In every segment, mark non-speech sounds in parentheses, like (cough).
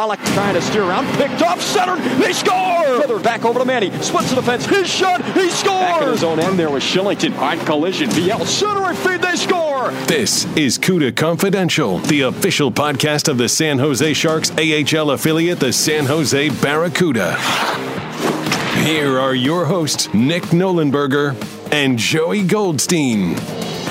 Pollock trying to steer around, picked off, centered, they score! Further back over to Manny, splits the defense, his shot, he scores! Back at his own end there was Shillington on collision. VL center feed, they score! This is CUDA Confidential, the official podcast of the San Jose Sharks AHL affiliate, the San Jose Barracuda. Here are your hosts, Nick Nollenberger and Joey Goldstein.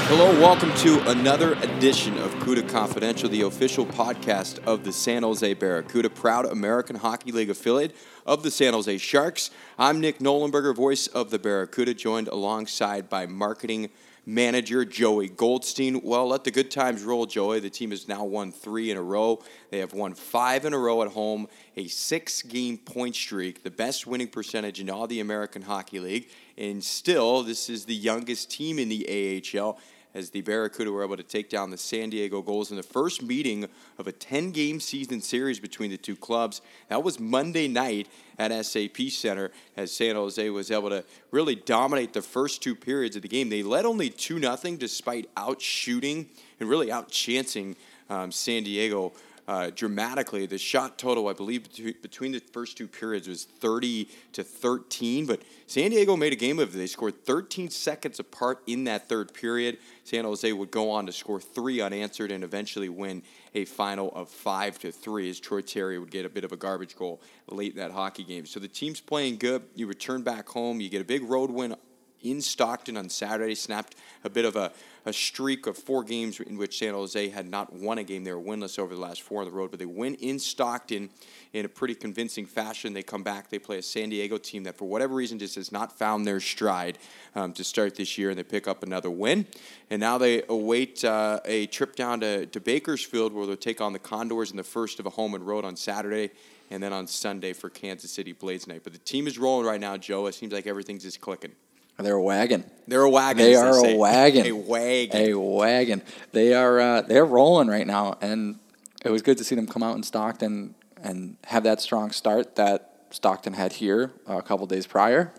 Hello, welcome to another edition of CUDA Confidential, the official podcast of the San Jose Barracuda, proud American Hockey League affiliate of the San Jose Sharks. I'm Nick Nollenberger, voice of the Barracuda, joined alongside by marketing manager Joey Goldstein. Well, let the good times roll, Joey. The team has now won three in a row. They have won five in a row at home, a six game point streak, the best winning percentage in all the American Hockey League. And still, this is the youngest team in the AHL as the Barracuda were able to take down the San Diego Gulls in the first meeting of a 10 game season series between the two clubs. That was Monday night at SAP Center as San Jose was able to really dominate the first two periods of the game. They led only 2 0 despite out shooting and really out chancing um, San Diego uh, dramatically. The shot total, I believe, between the first two periods was 30 to 13. But San Diego made a game of it. They scored 13 seconds apart in that third period. San Jose would go on to score three unanswered and eventually win a final of five to three. As Troy Terry would get a bit of a garbage goal late in that hockey game. So the team's playing good. You return back home. You get a big road win in Stockton on Saturday. Snapped a bit of a a streak of four games in which San Jose had not won a game. They were winless over the last four on the road, but they win in Stockton in a pretty convincing fashion. They come back, they play a San Diego team that, for whatever reason, just has not found their stride um, to start this year, and they pick up another win. And now they await uh, a trip down to, to Bakersfield where they'll take on the Condors in the first of a home and road on Saturday and then on Sunday for Kansas City Blades night. But the team is rolling right now, Joe. It seems like everything's just clicking. They're a wagon. They're a wagon. They are they (laughs) a wagon. A wagon. A wagon. They are. Uh, they're rolling right now, and it was good to see them come out in Stockton and have that strong start that Stockton had here a couple days prior,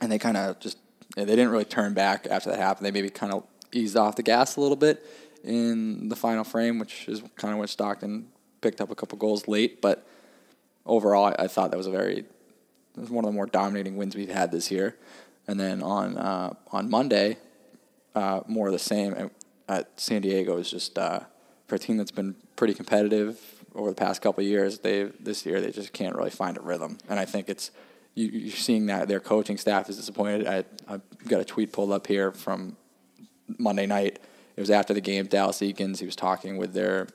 and they kind of just they didn't really turn back after that happened. They maybe kind of eased off the gas a little bit in the final frame, which is kind of when Stockton picked up a couple goals late. But overall, I, I thought that was a very was one of the more dominating wins we've had this year. And then on uh, on Monday, uh, more of the same at San Diego is just uh, for a team that's been pretty competitive over the past couple years. They this year they just can't really find a rhythm, and I think it's you, you're seeing that their coaching staff is disappointed. I I've got a tweet pulled up here from Monday night. It was after the game. Dallas Eakins. He was talking with their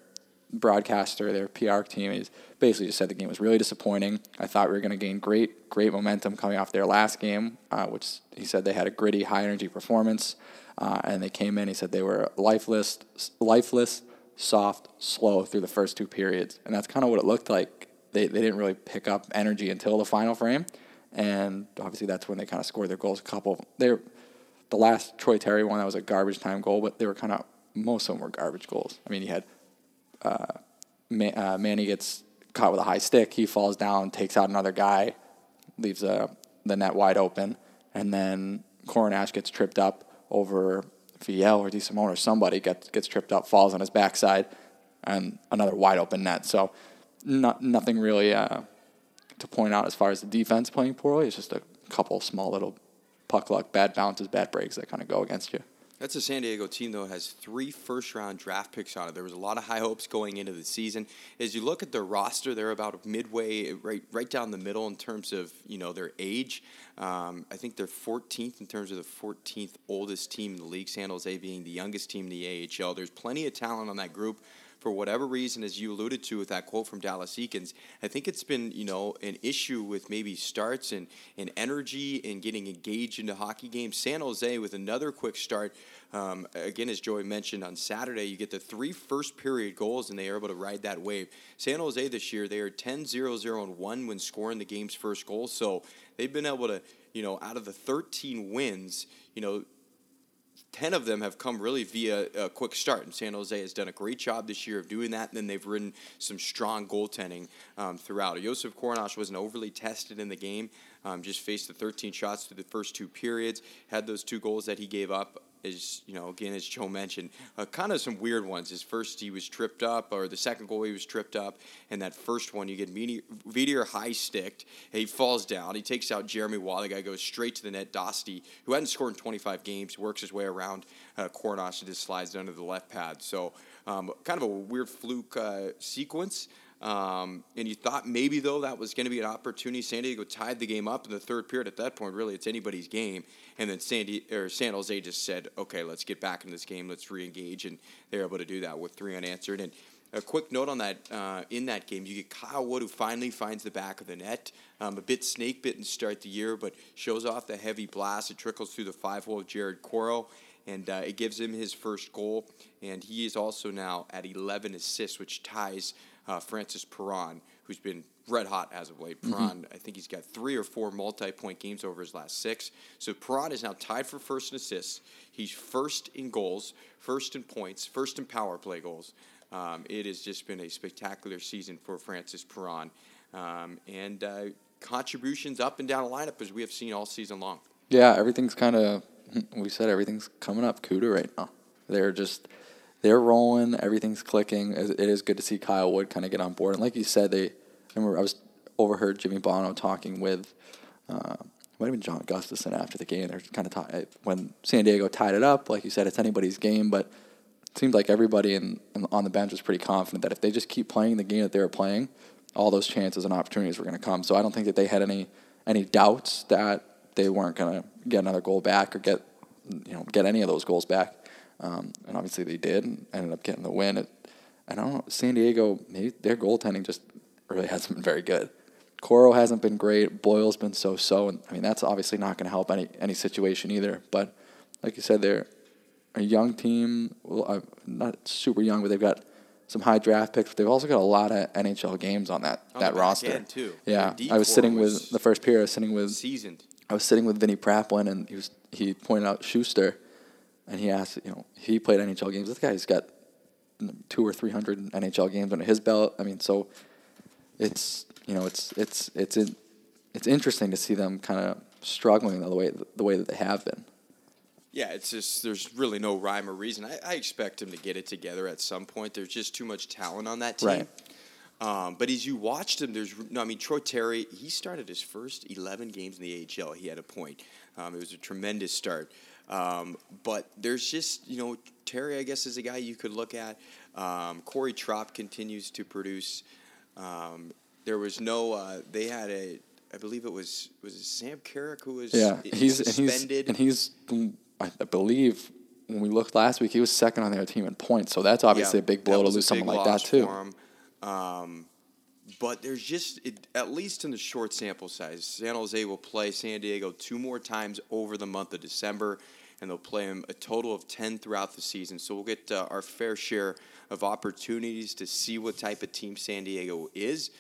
broadcaster, their PR team. He's basically just said the game was really disappointing. I thought we were going to gain great, great momentum coming off their last game, uh, which he said they had a gritty, high energy performance, uh, and they came in. He said they were lifeless, lifeless, soft, slow through the first two periods, and that's kind of what it looked like. They they didn't really pick up energy until the final frame, and obviously that's when they kind of scored their goals. A couple, they the last Troy Terry one that was a garbage time goal, but they were kind of most of them were garbage goals. I mean, you had uh, Man, uh, Manny gets caught with a high stick. He falls down, takes out another guy, leaves uh, the net wide open, and then Korenar gets tripped up over VL or DeSimone or somebody gets gets tripped up, falls on his backside, and another wide open net. So, not nothing really uh, to point out as far as the defense playing poorly. It's just a couple small little puck luck, bad bounces, bad breaks that kind of go against you. That's a San Diego team, though, has three first round draft picks on it. There was a lot of high hopes going into the season. As you look at their roster, they're about midway, right, right down the middle in terms of you know their age. Um, I think they're 14th in terms of the 14th oldest team in the league. San Jose being the youngest team in the AHL. There's plenty of talent on that group for whatever reason, as you alluded to with that quote from Dallas Eakins, I think it's been, you know, an issue with maybe starts and, and energy and getting engaged into hockey games. San Jose with another quick start. Um, again, as Joey mentioned on Saturday, you get the three first period goals and they are able to ride that wave. San Jose this year, they are 10 0 0 1 when scoring the game's first goal. So they've been able to, you know, out of the 13 wins, you know, 10 of them have come really via a quick start. And San Jose has done a great job this year of doing that. And then they've ridden some strong goaltending um, throughout. Josef Korenar wasn't overly tested in the game. Um, just faced the 13 shots through the first two periods. Had those two goals that he gave up is you know again as Joe mentioned, uh, kind of some weird ones. His first he was tripped up, or the second goal he was tripped up, and that first one you get Vidier high sticked. He falls down. He takes out Jeremy Waugh. The guy goes straight to the net. Dosty, who hadn't scored in 25 games, works his way around uh, and just slides under the left pad. So um, kind of a weird fluke uh, sequence. Um, and you thought maybe though that was going to be an opportunity. San Diego tied the game up in the third period. At that point, really, it's anybody's game. And then San, Di- or San Jose just said, "Okay, let's get back in this game. Let's re-engage." And they're able to do that with three unanswered. And a quick note on that: uh, in that game, you get Kyle Wood, who finally finds the back of the net. Um, a bit snake bitten to start the year, but shows off the heavy blast. It trickles through the five hole of Jared Coreau and uh, it gives him his first goal. And he is also now at 11 assists, which ties uh, Francis Perron, who's been red hot as of late. Mm-hmm. Perron, mm-hmm. I think he's got three or four multi-point games over his last six. So Perron is now tied for first in assists. He's first in goals, first in points, first in power play goals. Um, it has just been a spectacular season for Francis Perron. Um, and uh, contributions up and down the lineup as we have seen all season long. Yeah, everything's kind of, we said everything's coming up CUDA right now. They're just – they're rolling. Everything's clicking. It is good to see Kyle Wood kind of get on board. And like you said, they I remember I was overheard Jimmy Bono talking with uh, might have been John Gustafson after the game. They're kind of ta- when San Diego tied it up. Like you said, it's anybody's game, but it seemed like everybody in, in, on the bench was pretty confident that if they just keep playing the game that they were playing, all those chances and opportunities were going to come. So I don't think that they had any any doubts that they weren't going to get another goal back or get you know get any of those goals back. Um, and obviously they did and ended up getting the win. It, I don't know, San Diego, maybe their goaltending just really (laughs) hasn't been very good. Coreau hasn't been great. Boyle's been so so. And I mean, that's obviously not going to help any, any situation either. But like you said, they're a young team. Well, uh, not super young, but they've got some high draft picks. But they've also got a lot of NHL games on that, on that roster. too. Yeah. I was sitting with the first period, I was sitting with seasoned. I was sitting with Vinny Praplin, and he was he pointed out Schuster and he asked, you know, he played NHL games. This guy's got two or three hundred NHL games under his belt. I mean, so it's you know, it's it's it's in, it's interesting to see them kind of struggling the way the way that they have been. Yeah, it's just there's really no rhyme or reason. I, I expect him to get it together at some point. There's just too much talent on that team. Right. Um, but as you watched him, there's no. I mean, Troy Terry. He started his first 11 games in the AHL. He had a point. Um, it was a tremendous start. Um, but there's just, you know, Terry, I guess, is a guy you could look at. Um, Corey Tropp continues to produce. Um, there was no, uh, they had a, I believe it was, was it Sam Carrick who was yeah, he's, suspended? And he's, and he's, I believe, when we looked last week, he was second on their team in points. So that's obviously yeah, a big blow to lose someone like that, too. But there's just, it, at least in the short sample size, San Jose will play San Diego two more times over the month of December and they'll play them a total of 10 throughout the season. So we'll get uh, our fair share of opportunities to see what type of team San Diego is.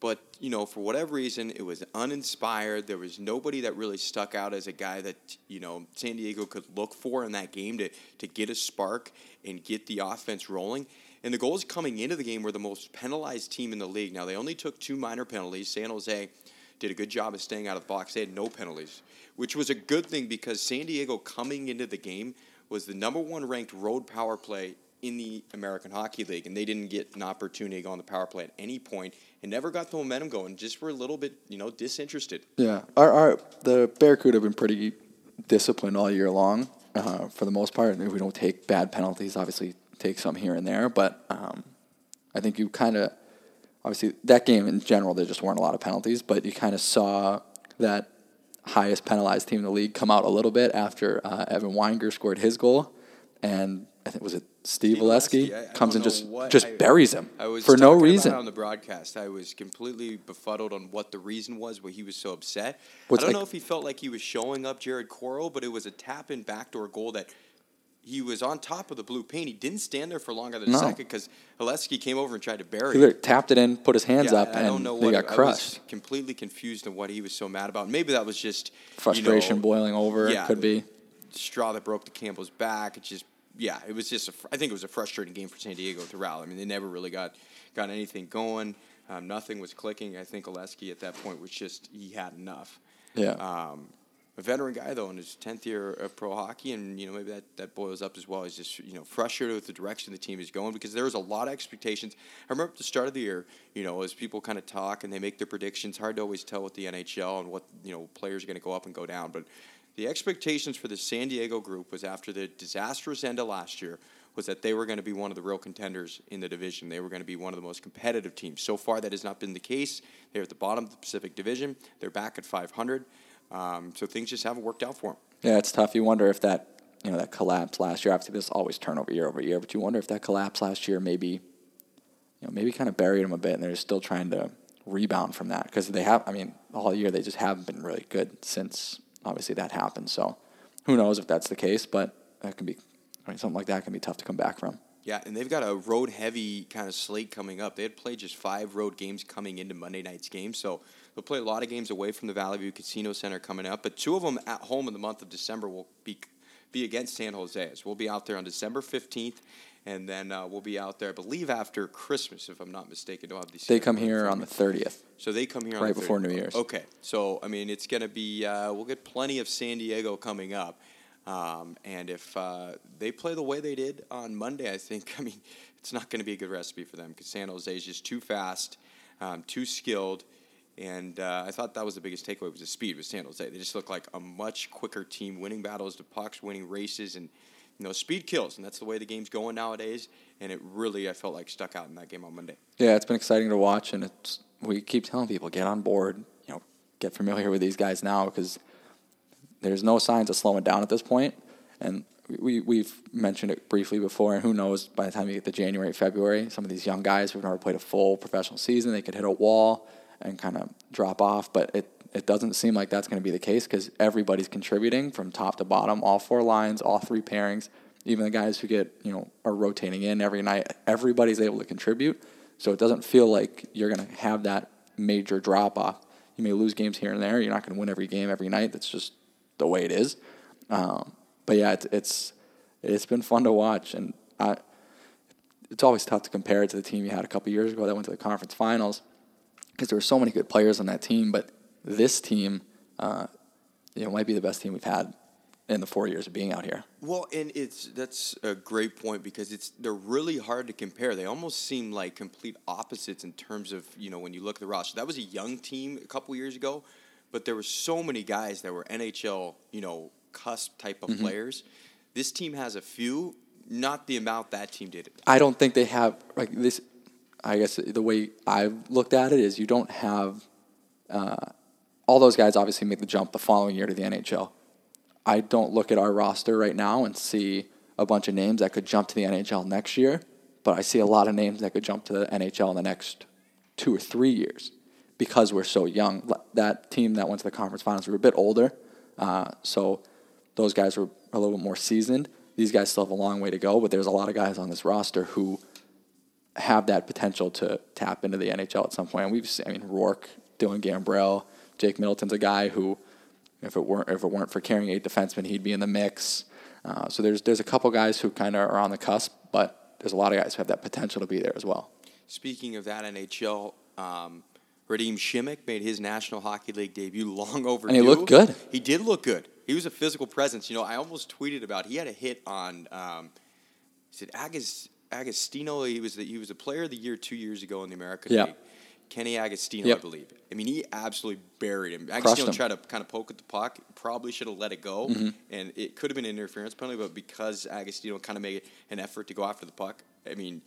But, you know, for whatever reason, it was uninspired. There was nobody that really stuck out as a guy that, you know, San Diego could look for in that game to, to get a spark and get the offense rolling. And the Gulls coming into the game were the most penalized team in the league. Now, they only took two minor penalties. San Jose did a good job of staying out of the box. They had no penalties, which was a good thing because San Diego coming into the game was the number one ranked road power play in the American Hockey League, and they didn't get an opportunity to go on the power play at any point, and never got the momentum going. Just were a little bit, you know, disinterested. Yeah, our, our the Barracuda have been pretty disciplined all year long, uh, for the most part. And we don't take bad penalties. Obviously, take some here and there, but um, I think you kind of obviously that game in general there just weren't a lot of penalties, but you kind of saw that highest penalized team in the league come out a little bit after uh, Evan Weinger scored his goal, and I think was it Steve, Steve comes and just just I, buries him for no reason on the broadcast. I was completely befuddled on what the reason was, why he was so upset. What's I don't like, know if he felt like he was showing up Jared Coreau, but it was a tap in backdoor goal that he was on top of the blue paint. He didn't stand there for longer than no. a second because Oleksy came over and tried to bury he it. tapped it in, put his hands yeah, up, I and they got crushed. I was completely confused on what he was so mad about. Maybe that was just frustration you know, boiling over. Yeah, it could be straw that broke the Campbell's back. It just yeah, it was just a, I think it was a frustrating game for San Diego throughout. I mean, they never really got got anything going. Um, nothing was clicking. I think Oleksy at that point was just he had enough. Yeah. Um, a veteran guy though in his tenth year of pro hockey, and you know maybe that, that boils up as well. He's just you know frustrated with the direction the team is going because there was a lot of expectations. I remember at the start of the year, you know, as people kind of talk and they make their predictions, hard to always tell with the NHL and what you know players are going to go up and go down. But the expectations for the San Diego group was after the disastrous end of last year was that they were going to be one of the real contenders in the division. They were going to be one of the most competitive teams. So far, that has not been the case. They're at the bottom of the Pacific Division. They're back at 500. Um, so things just haven't worked out for them. Yeah, it's tough. You wonder if that you know that collapse last year. Obviously, this always turnover year over year, but you wonder if that collapse last year maybe, you know, maybe kind of buried them a bit, and they're still trying to rebound from that because they have. I mean, all year they just haven't been really good since obviously that happened. So, who knows if that's the case? But that can be. I mean, something like that can be tough to come back from. Yeah, and they've got a road heavy kind of slate coming up. They had played just five road games coming into Monday night's game, so they'll play a lot of games away from the Valley View Casino Center coming up. But two of them at home in the month of December will be be against San Jose. So we'll be out there on December fifteenth, and then uh, we'll be out there, I believe, after Christmas, if I'm not mistaken. Don't have. They come here on the thirtieth. So they come here on right before 30th. New Year's. Okay, so I mean, it's going to be uh, we'll get plenty of San Diego coming up, um, and if uh, they play the way they did on Monday, I think (laughs) I mean it's not going to be a good recipe for them because San Jose is just too fast, um, too skilled, and uh, I thought that was the biggest takeaway was the speed with San Jose. They just look like a much quicker team, winning battles to pucks, winning races, and you know speed kills, and that's the way the game's going nowadays. And it really, I felt like stuck out in that game on Monday. Yeah, it's been exciting to watch, and it's we keep telling people get on board. You know, get familiar with these guys now because there's no signs of slowing down at this point. And we we've mentioned it briefly before, and who knows by the time you get to January, February, some of these young guys who've never played a full professional season, they could hit a wall and kind of drop off. But it it doesn't seem like that's going to be the case because everybody's contributing from top to bottom, all four lines, all three pairings. Even the guys who get you know are rotating in every night, everybody's able to contribute. So it doesn't feel like you're going to have that major drop off. You may lose games here and there. You're not going to win every game every night. That's just the way it is. Um, but yeah, it's, it's it's been fun to watch, and I, it's always tough to compare it to the team you had a couple years ago that went to the conference finals because there were so many good players on that team. But this team, uh, you know, might be the best team we've had in the four years of being out here. Well, and it's that's a great point because it's they're really hard to compare. They almost seem like complete opposites in terms of you know when you look at the roster. That was a young team a couple years ago, but there were so many guys that were NHL you know cusp type of players. This team has a few, not the amount that team did. I don't think they have like this. I guess the way I've looked at it is you don't have uh, all those guys obviously make the jump the following year to the NHL. I don't look at our roster right now and see a bunch of names that could jump to the NHL next year, but I see a lot of names that could jump to the NHL in the next two or three years because we're so young. That team that went to the conference finals we were a bit older, uh, so those guys were a little bit more seasoned. These guys still have a long way to go, but there's a lot of guys on this roster who have that potential to tap into the NHL at some point. And we've seen, I mean, Rourke, Dylan Gambrell, Jake Middleton's a guy who, if it weren't if it weren't for carrying eight defensemen, he'd be in the mix. Uh, so there's there's a couple guys who kind of are on the cusp, but there's a lot of guys who have that potential to be there as well. Speaking of that NHL, um, Radim Simek made his National Hockey League debut (laughs) long overdue. And he looked good. He did look good. He was a physical presence. You know, I almost tweeted about he had a hit on. Um, is it Agos, Agostino? He was the, he was a player of the year two years ago in the American Yeah. League. Kenny Agostino, Yep. I believe. I mean, he absolutely buried him. Agostino him. tried to kind of poke at the puck. Probably should have let it go, Mm-hmm. and it could have been an interference penalty. But because Agostino kind of made an effort to go after the puck, I mean,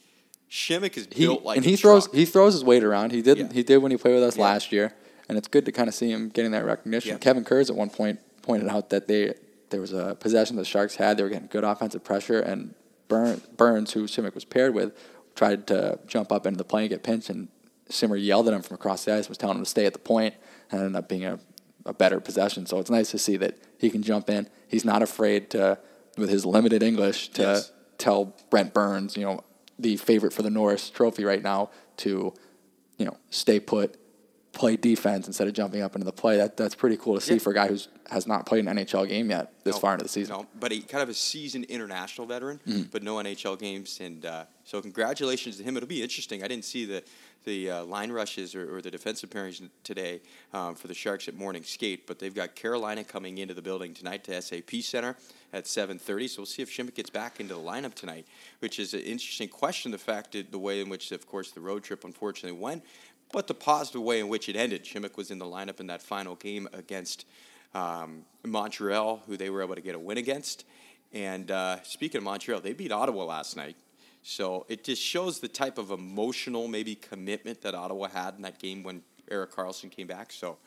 Simek is He, built like and he throws truck. he throws his weight around. He did Yeah. he did when he played with us Yeah. last year, and it's good to kind of see him getting that recognition. Yeah. Kevin Kurz at one point pointed out that they there was a possession the Sharks had. They were getting good offensive pressure, and Burns, who Simek was paired with, tried to jump up into the play and get pinched, and Simmer yelled at him from across the ice, was telling him to stay at the point, and ended up being a, a better possession. So it's nice to see that he can jump in. He's not afraid to, with his limited English, to Yes. tell Brent Burns, you know, the favorite for the Norris Trophy right now, to, you know, stay put, play defense instead of jumping up into the play. That that's pretty cool to see Yeah. for a guy who's has not played an NHL game yet this No, far into the season. No, but he kind of a seasoned international veteran, Mm-hmm. but no NHL games. And uh, so congratulations to him. It'll be interesting. I didn't see the the uh, line rushes or, or the defensive pairings today um, for the Sharks at morning skate, but they've got Carolina coming into the building tonight to SAP Center at 7:30. So we'll see if Simek gets back into the lineup tonight, which is an interesting question. The fact that the way in which, of course, the road trip unfortunately went, but the positive way in which it ended. Simek was in the lineup in that final game against um, Montreal, who they were able to get a win against. And uh, speaking of Montreal, they beat Ottawa last night. So it just shows the type of emotional, maybe commitment that Ottawa had in that game when Erik Karlsson came back. So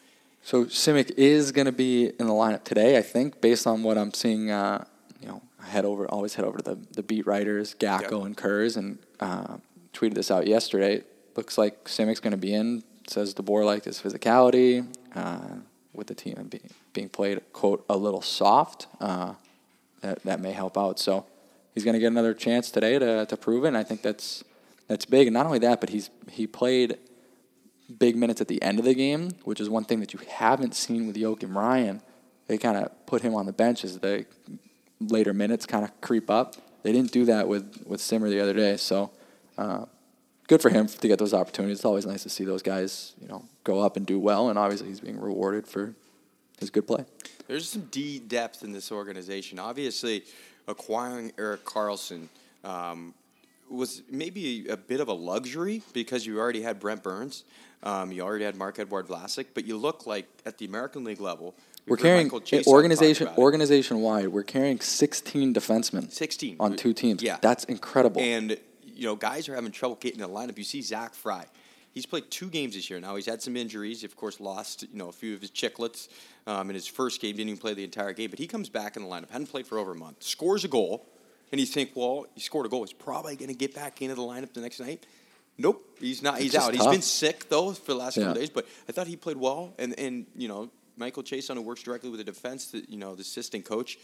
So Simek is going to be in the lineup today, I think, based on what I'm seeing. Uh, you know, I head over, always head over to the, the beat writers, Gacko Yep. and Kurz, and uh, tweeted this out yesterday. Looks like Simek's going to be in. Says DeBoer liked his physicality uh, with the team being, being played, quote, a little soft. Uh, that, that may help out. So he's going to get another chance today to, to prove it. And I think that's that's big. And not only that, but he's he played big minutes at the end of the game, which is one thing that you haven't seen with Joakim Ryan. They kind of put him on the bench as the later minutes kind of creep up. They didn't do that with, with Simmer the other day. So uh, good for him to get those opportunities. It's always nice to see those guys, you know, go up and do well. And obviously he's being rewarded for his good play. there's some D depth in this organization. Obviously, acquiring Erik Karlsson um, was maybe a bit of a luxury because you already had Brent Burns, um, you already had Marc-Edouard Vlasic, but you look like at the American League level. We're carrying organization talk about it. organization wide. We're carrying 16 defensemen 16 on two teams. Yeah, that's incredible. And you know, guys are having trouble getting in the lineup. You see Zach Fry. He's played two games this year. Now he's had some injuries. Of course, lost you know a few of his chicklets um, in his first game. Didn't even play the entire game, but he comes back in the lineup. Hadn't played for over a month. Scores a goal, and you think, well, he scored a goal. He's probably going to get back into the lineup the next night. Nope, he's not. He's out. He's been sick though for the last couple Yeah. of days, but I thought he played well. And and you know, Michael Chase, who works directly with the defense, the, you know, the assistant coach,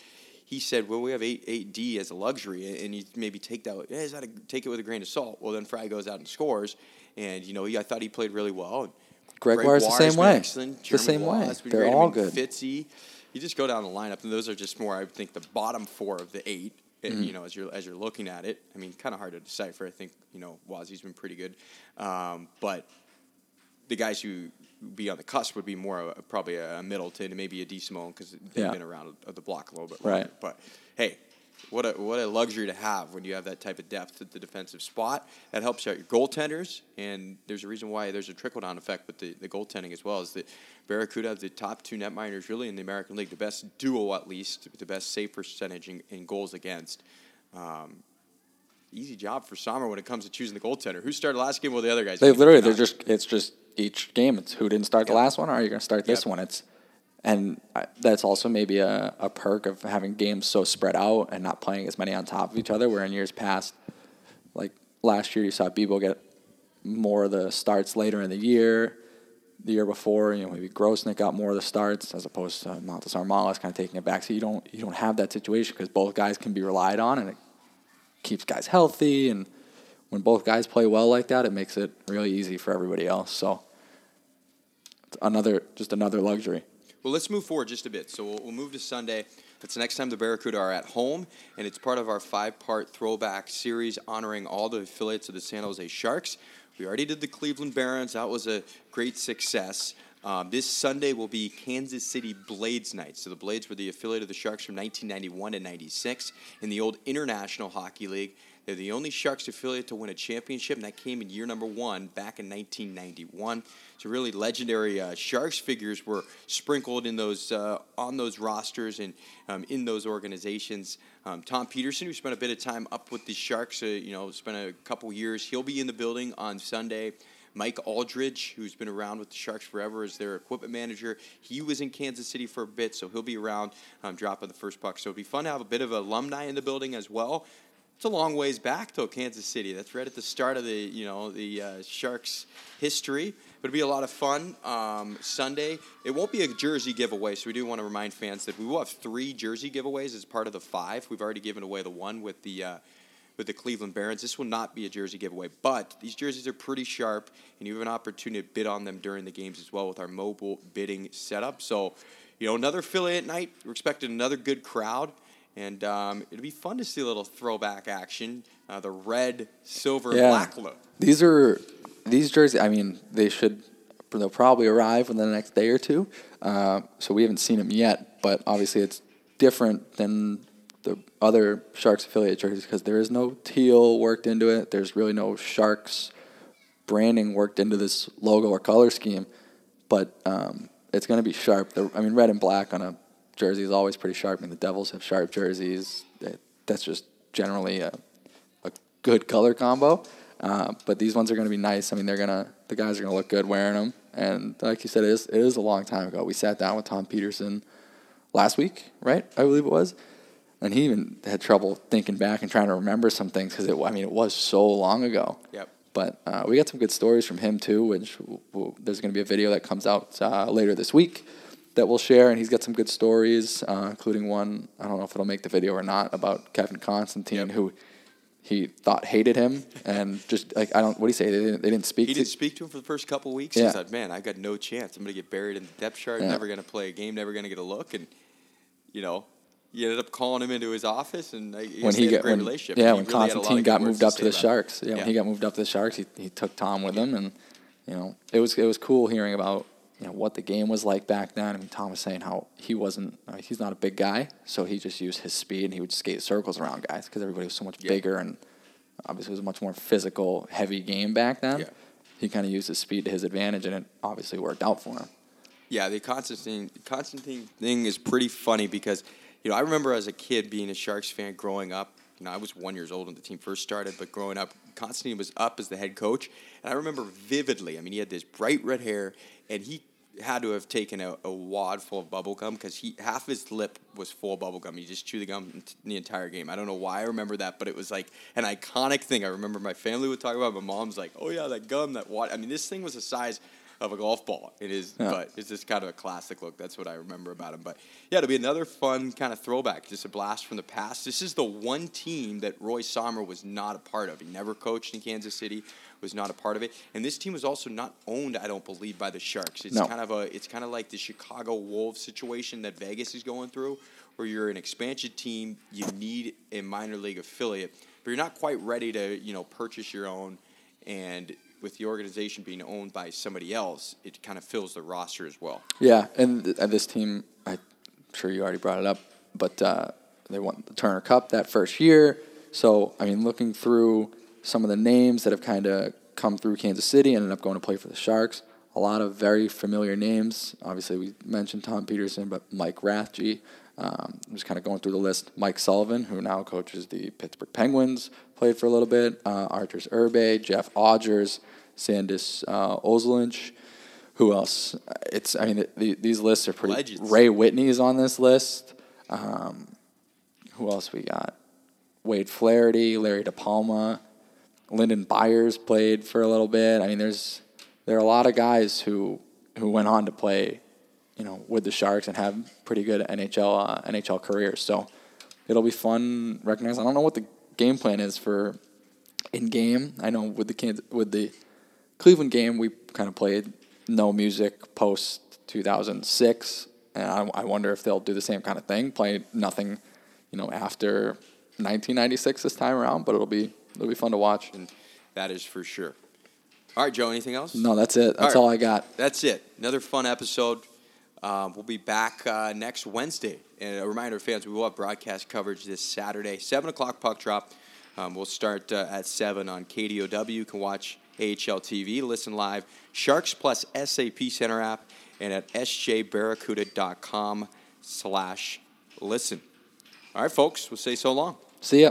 he said, "Well, we have eight eight D as a luxury, and you maybe take that. Yeah, is that a, take it with a grain of salt." Well, then Fry goes out and scores, and you know, he, I thought he played really well. And Gregoire's the same way. excellent. The same way. Waugh has been They're great. I all mean, good. Fitzy, you just go down the lineup, and those are just more. I think the bottom four of the eight. and, Mm-hmm. You know, as you're as you're looking at it, I mean, kind of hard to decipher. I think you know, Wazzy's been pretty good, um, but the guys who be on the cusp would be more of a, probably a Middleton and maybe a D Simone because they've Yeah. been around the block a little bit. Right. longer. But hey, what a what a luxury to have when you have that type of depth at the defensive spot. That helps out your goaltenders, and there's a reason why there's a trickle down effect with the, the goaltending as well. Is that Barracuda have the top two netminders really in the American League, the best duo at least, the best save percentage in, in goals against. Um, easy job for Sommer when it comes to choosing the goaltender. Who started last game? Well, the other guys. They literally, they're just, it's just each game. It's who didn't start the last one, or are you going to start this Yep. one? It's, and I, that's also maybe a, a perk of having games so spread out and not playing as many on top of each other. Where in years past, like last year, you saw Bibeau get more of the starts later in the year. The year before, you know, maybe Grosenick got more of the starts as opposed to Mantas Armalis kind of taking it back. So you don't you don't have that situation because both guys can be relied on, and it keeps guys healthy. And when both guys play well like that, it makes it really easy for everybody else. So it's another just another luxury. Well, let's move forward just a bit. So we'll, we'll move to Sunday. It's the next time the Barracuda are at home, and it's part of our five-part throwback series honoring all the affiliates of the San Jose Sharks. We already did the Cleveland Barons. That was a great success. Um, this Sunday will be Kansas City Blades night. So the Blades were the affiliate of the Sharks from 1991 to 96 in the old International Hockey League. They're the only Sharks affiliate to win a championship, and that came in year number one back in 1991. So really legendary uh, Sharks figures were sprinkled in those uh, on those rosters and um, in those organizations. Um, Tom Pederson, who spent a bit of time up with the Sharks, uh, you know, spent a couple years. He'll be in the building on Sunday. Mike Aldridge, who's been around with the Sharks forever, is their equipment manager. He was in Kansas City for a bit, so he'll be around um, dropping the first puck. So it'll be fun to have a bit of alumni in the building as well. It's a long ways back to Kansas City. That's right at the start of the you know the uh, Sharks history. But it'll be a lot of fun. Um, Sunday, it won't be a jersey giveaway, so we do want to remind fans that we will have three jersey giveaways as part of the five. We've already given away the one with the uh, with the Cleveland Barons. This will not be a jersey giveaway, but these jerseys are pretty sharp, and you have an opportunity to bid on them during the games as well with our mobile bidding setup. So, you know, another affiliate night. We're expecting another good crowd, and um, it'll be fun to see a little throwback action. Uh, the red, silver, Yeah. black look. These are these jerseys. I mean, they should. They'll probably arrive within the next day or two. Uh, so we haven't seen them yet, but obviously it's different than the other Sharks affiliate jerseys because there is no teal worked into it. There's really no Sharks branding worked into this logo or color scheme, but um, it's going to be sharp. The, I mean, red and black on a jersey is always pretty sharp. I mean, the Devils have sharp jerseys. That- That's just generally a, a good color combo. Uh, but these ones are going to be nice. I mean, they're gonna the guys are going to look good wearing them. And like you said, it is, it is a long time ago. We sat down with Tom Pederson last week, right? I believe it was. And he even had trouble thinking back and trying to remember some things because it. I mean, it was so long ago. Yep. But uh, we got some good stories from him too, which w- w- there's going to be a video that comes out uh, later this week that we'll share, and he's got some good stories, uh, including one I don't know if it'll make the video or not about Kevin Constantine, who he thought hated him, and just like I don't what do you say they didn't, they didn't speak. He to, didn't speak to him for the first couple weeks. Yeah. He said, "Man, I've got no chance. I'm going to get buried in the depth chart. Yeah. Never going to play a game. Never going to get a look." And you know, he ended up calling him into his office, and he when he got great when, relationship. yeah He when really had a lot of Constantine got moved up say to the. Sharks. Yeah, when he got moved up to the Sharks, he, he took Tom with him, and you know it was it was cool hearing about you know what the game was like back then. I mean, Tom was saying how he wasn't uh, he's not a big guy, so he just used his speed and he would skate circles around guys because everybody was so much Yeah. bigger and obviously it was a much more physical, heavy game back then. Yeah. He kind of used his speed to his advantage, and it obviously worked out for him. Yeah, the Constantine Constantine thing is pretty funny because, you know, I remember as a kid being a Sharks fan growing up. You know, I was one years old when the team first started, but growing up, Constantine was up as the head coach, and I remember vividly. I mean, he had this bright red hair, and he had to have taken a, a wad full of bubble gum because he half his lip was full of bubble gum. He just chewed the gum the entire game. I don't know why I remember that, but it was like an iconic thing. I remember my family would talk about. it. My mom's like, "Oh yeah, that gum, that wad." I mean, this thing was the size of a golf ball. It is, Yeah. but it's just kind of a classic look. That's what I remember about him. But yeah, it'll be another fun kind of throwback, just a blast from the past. This is the one team that Roy Sommer was not a part of. He never coached in Kansas City, was not a part of it, and this team was also not owned, I don't believe, by the Sharks. It's No. kind of a, it's kind of like the Chicago Wolves situation that Vegas is going through, where you're an expansion team, you need a minor league affiliate, but you're not quite ready to, you know, purchase your own and with the organization being owned by somebody else, it kind of fills the roster as well. Yeah, and th- uh, this team, I'm sure you already brought it up, but uh, they won the Turner Cup that first year. So, I mean, looking through some of the names that have kind of come through Kansas City, and ended up going to play for the Sharks. A lot of very familiar names. Obviously, we mentioned Tom Pederson, but Mike Rathje. Um, I'm just kind of going through the list. Mike Sullivan, who now coaches the Pittsburgh Penguins, played for a little bit. Uh, Arturs Irbe, Jeff Odgers, Sandis uh, Ozolinsh. Who else? It's I mean the, the, these lists are pretty. Legends. Ray Whitney is on this list. Um, who else we got? Wade Flaherty, Larry DePalma, Lyndon Byers played for a little bit. I mean, there's there are a lot of guys who who went on to play, you know, with the Sharks and have pretty good NHL uh, NHL careers. So it'll be fun. Recognize. I don't know what the game plan is for in game. I know with the Kansas, with the Cleveland game, we kind of played no music post 2006, and I, I wonder if they'll do the same kind of thing, play nothing, you know, after 1996 this time around. But it'll be it'll be fun to watch. And that is for sure. All right, Joe, anything else? No, that's it. That's All all, right. I got. That's it. Another fun episode. Um, we'll be back uh, next Wednesday. And a reminder, fans, we will have broadcast coverage this Saturday, 7 o'clock puck drop. Um, we'll start uh, at 7 on KDOW. You can watch AHL TV, listen live, Sharks Plus SAP Center app, and at sjbarracuda.com slash listen. All right, folks, we'll say so long. See ya.